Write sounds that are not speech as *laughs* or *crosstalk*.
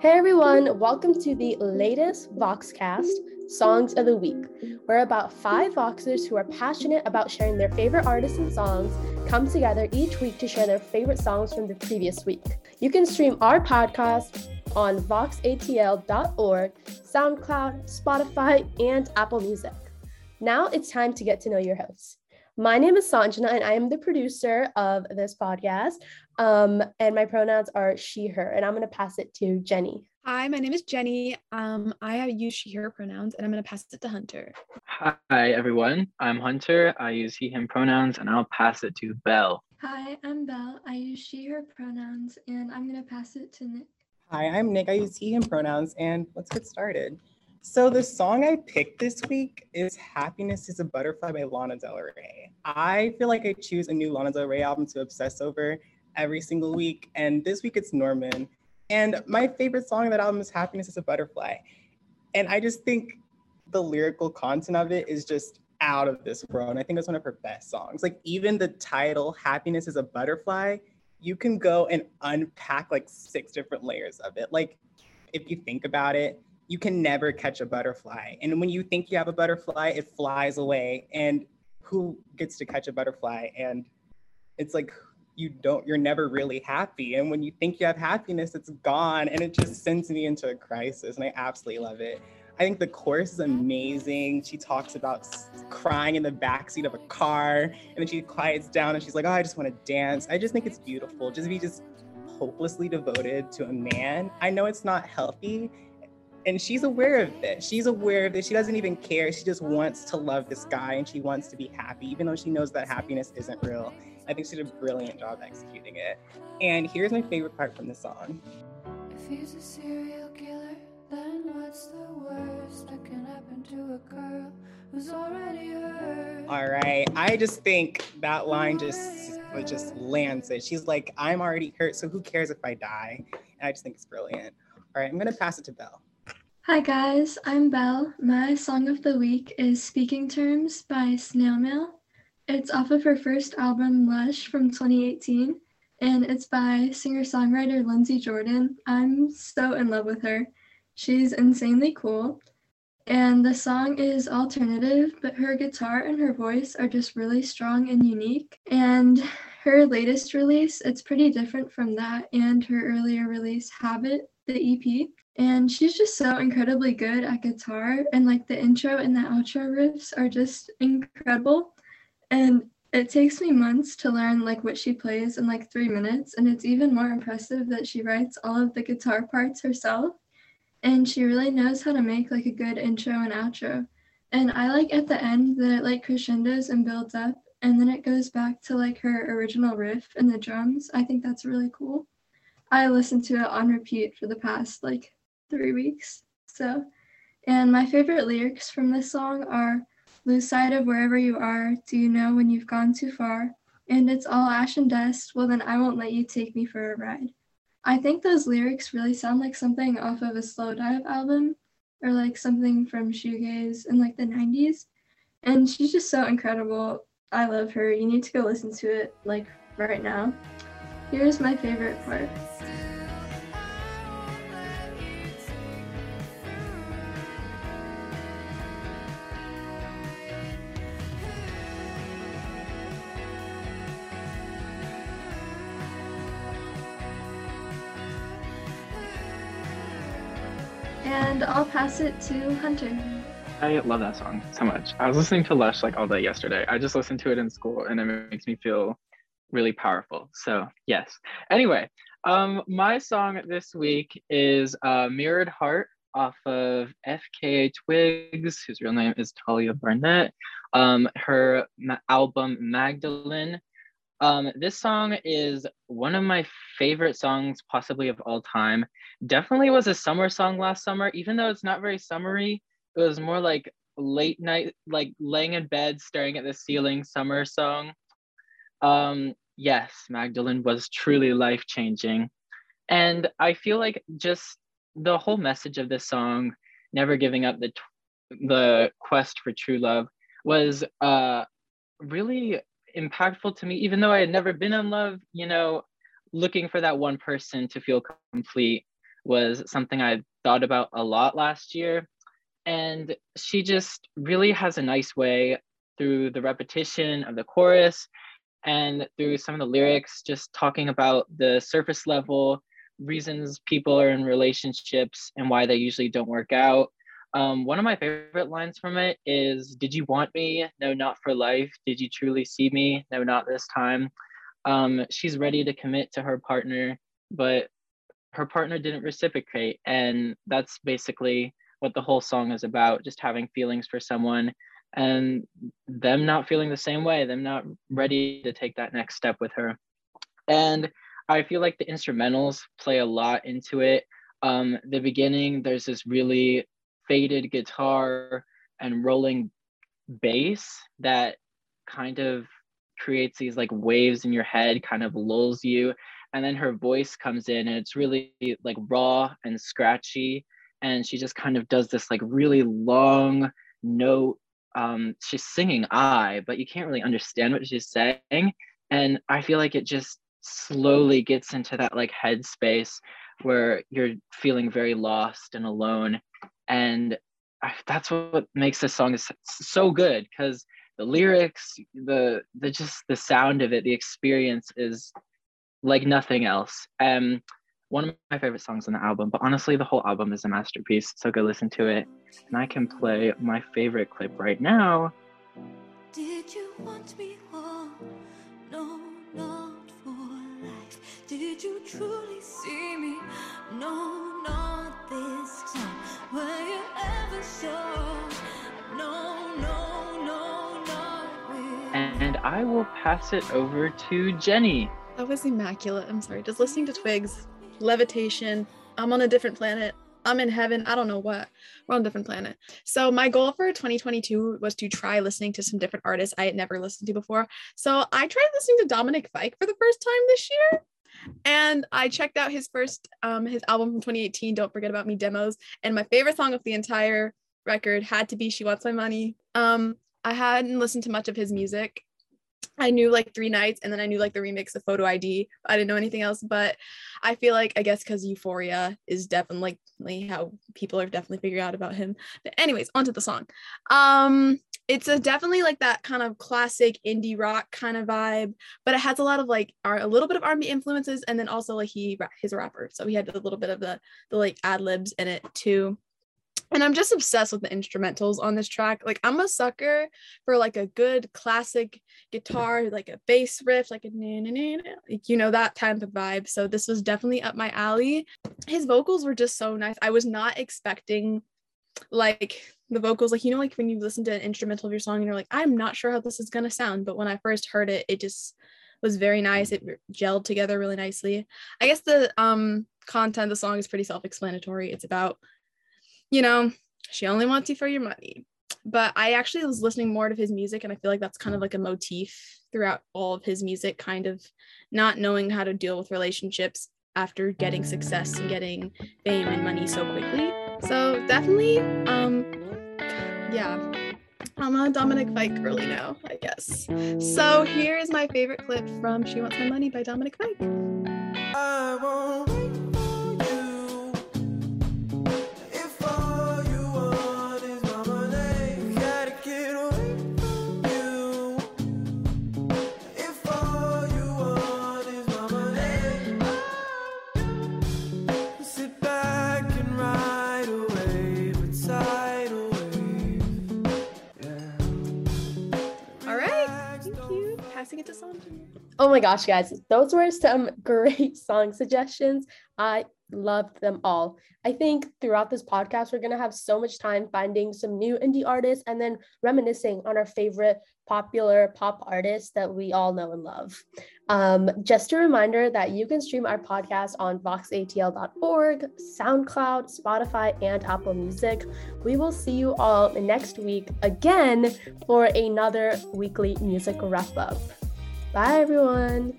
Hey everyone, welcome to the latest Voxcast, Songs of the Week, where about five Voxers who are passionate about sharing their favorite artists and songs come together each week to share their favorite songs from the previous week. You can stream our podcast on voxatl.org, SoundCloud, Spotify, and Apple Music. Now it's time to get to know your hosts. My name is Sanjana, and I am the producer of this podcast. Um, and my pronouns are she, her, and I'm going to pass it to Jenny. Hi, my name is Jenny. Um, I use she, her pronouns, and I'm going to pass it to Hunter. Hi, everyone. I'm Hunter. I use he, him pronouns, and I'll pass it to Belle. Hi, I'm Belle. I use she, her pronouns, and I'm going to pass it to Nick. Hi, I'm Nick. I use he, him pronouns, and let's get started. So the song I picked this week is Happiness is a Butterfly by Lana Del Rey. I feel like I choose a new Lana Del Rey album to obsess over every single week. And this week it's Norman. And my favorite song of that album is Happiness is a Butterfly. And I just think the lyrical content of it is just out of this world. And I think it's one of her best songs. Like even the title, Happiness is a Butterfly, you can go and unpack like six different layers of it. Like if you think about it, you can never catch a butterfly. And when you think you have a butterfly, it flies away. And who gets to catch a butterfly? And it's like you don't, you're never really happy. And when you think you have happiness, it's gone. And it just sends me into a crisis. And I absolutely love it. I think the course is amazing. She talks about crying in the backseat of a car, and then she quiets down and she's like, "Oh, I just want to dance." I just think it's beautiful. Just be just hopelessly devoted to a man. I know it's not healthy, and she's aware of this. She's aware of this. She doesn't even care. She just wants to love this guy and she wants to be happy, even though she knows that happiness isn't real. I think she did a brilliant job executing it. And here's my favorite part from the song. If he's a serial killer, then what's the worst that can happen to a girl who's already hurt? All right. I just think that line just just lands it. She's like, I'm already hurt, so who cares if I die? And I just think it's brilliant. All right, I'm gonna pass it to Belle. Hi guys, I'm Belle. My song of the week is Speaking Terms by Snail Mail. It's off of her first album, Lush, from 2018, and it's by singer songwriter Lindsey Jordan. I'm so in love with her. She's insanely cool. And the song is alternative, but her guitar and her voice are just really strong and unique. And her latest release, it's pretty different from that and her earlier release, Habit, the EP and she's just so incredibly good at guitar and like the intro and the outro riffs are just incredible. And it takes me months to learn like what she plays in like three minutes and it's even more impressive that she writes all of the guitar parts herself. And she really knows how to make like a good intro and outro. And i like at the end that it like crescendos and builds up and then it goes back to like her original riff and the drums. I think that's really cool. I listened to it on repeat for the past like three weeks. So, and my favorite lyrics from this song are Lose sight of wherever you are, do you know when you've gone too far? And it's all ash and dust, well, then I won't let you take me for a ride. I think those lyrics really sound like something off of a Slowdive album or like something from Shoegaze in like the 90s. And she's just so incredible. I love her. You need to go listen to it like right now. Here's my favorite part. And I'll pass it to Hunter. I love that song so much. I was listening to Lush like all day yesterday. I just listened to it in school and it makes me feel really powerful. So, yes. Anyway, um, my song this week is uh, Mirrored Heart off of FKA Twigs, whose real name is Tahliah Barnett. Um, her ma- album Magdalene um, this song is one of my favorite songs, possibly of all time. Definitely was a summer song last summer, even though it's not very summery. It was more like late night, like laying in bed, staring at the ceiling summer song. Um, yes, Magdalene was truly life changing. And I feel like just the whole message of this song, never giving up the, the quest for true love, was uh, really impactful to me, even though I had never been in love, you know, looking for that one person to feel complete was something I thought about a lot last year. And she just really has a nice way through the repetition of the chorus and through some of the lyrics, just talking about the surface level reasons people are in relationships and why they usually don't work out. Um, one of my favorite lines from it is Did you want me? No, not for life. Did you truly see me? No, not this time. Um, she's ready to commit to her partner, but her partner didn't reciprocate. And that's basically what the whole song is about just having feelings for someone and them not feeling the same way, them not ready to take that next step with her. And I feel like the instrumentals play a lot into it. Um, the beginning, there's this really faded guitar and rolling bass that kind of creates these like waves in your head, kind of lulls you. And then her voice comes in and it's really like raw and scratchy. And she just kind of does this like really long note. Um, she's singing I, but you can't really understand what she's saying. And I feel like it just slowly gets into that like headspace where you're feeling very lost and alone and that's what makes this song so good because the lyrics the the just the sound of it the experience is like nothing else. Um one of my favorite songs on the album but honestly the whole album is a masterpiece so go listen to it. And i can play my favorite clip right now. Did you want me oh, no not for life. Did you truly see me? No not I will pass it over to Jenny. That was immaculate. I'm sorry. Just listening to Twigs, levitation. I'm on a different planet. I'm in heaven. I don't know what. We're on a different planet. So my goal for 2022 was to try listening to some different artists I had never listened to before. So I tried listening to Dominic Fike for the first time this year and I checked out his first um his album from 2018, Don't Forget About Me demos, and my favorite song of the entire record had to be She Wants My Money. Um I hadn't listened to much of his music. I knew like three nights and then I knew like the remix of Photo ID. I didn't know anything else, but I feel like I guess because Euphoria is definitely how people are definitely figuring out about him. But anyways, onto the song. Um it's a definitely like that kind of classic indie rock kind of vibe, but it has a lot of like a little bit of R&B influences, and then also like he he's a rapper, so he had a little bit of the the like ad libs in it too. And I'm just obsessed with the instrumentals on this track. Like I'm a sucker for like a good classic guitar, like a bass riff, like a na, na, na, like, you know that type of vibe. So this was definitely up my alley. His vocals were just so nice. I was not expecting like the vocals like you know like when you listen to an instrumental of your song and you're like i'm not sure how this is going to sound but when i first heard it it just was very nice it gelled together really nicely i guess the um content of the song is pretty self-explanatory it's about you know she only wants you for your money but i actually was listening more to his music and i feel like that's kind of like a motif throughout all of his music kind of not knowing how to deal with relationships after getting success and getting fame and money so quickly so definitely, um, yeah, I'm a Dominic Fike girly now, I guess. So here is my favorite clip from She Wants My Money by Dominic Fike. Oh my gosh, guys, those were some *laughs* great song suggestions. I loved them all. I think throughout this podcast, we're going to have so much time finding some new indie artists and then reminiscing on our favorite popular pop artists that we all know and love. Um, just a reminder that you can stream our podcast on voxatl.org, SoundCloud, Spotify, and Apple Music. We will see you all next week again for another weekly music wrap up. Bye, everyone.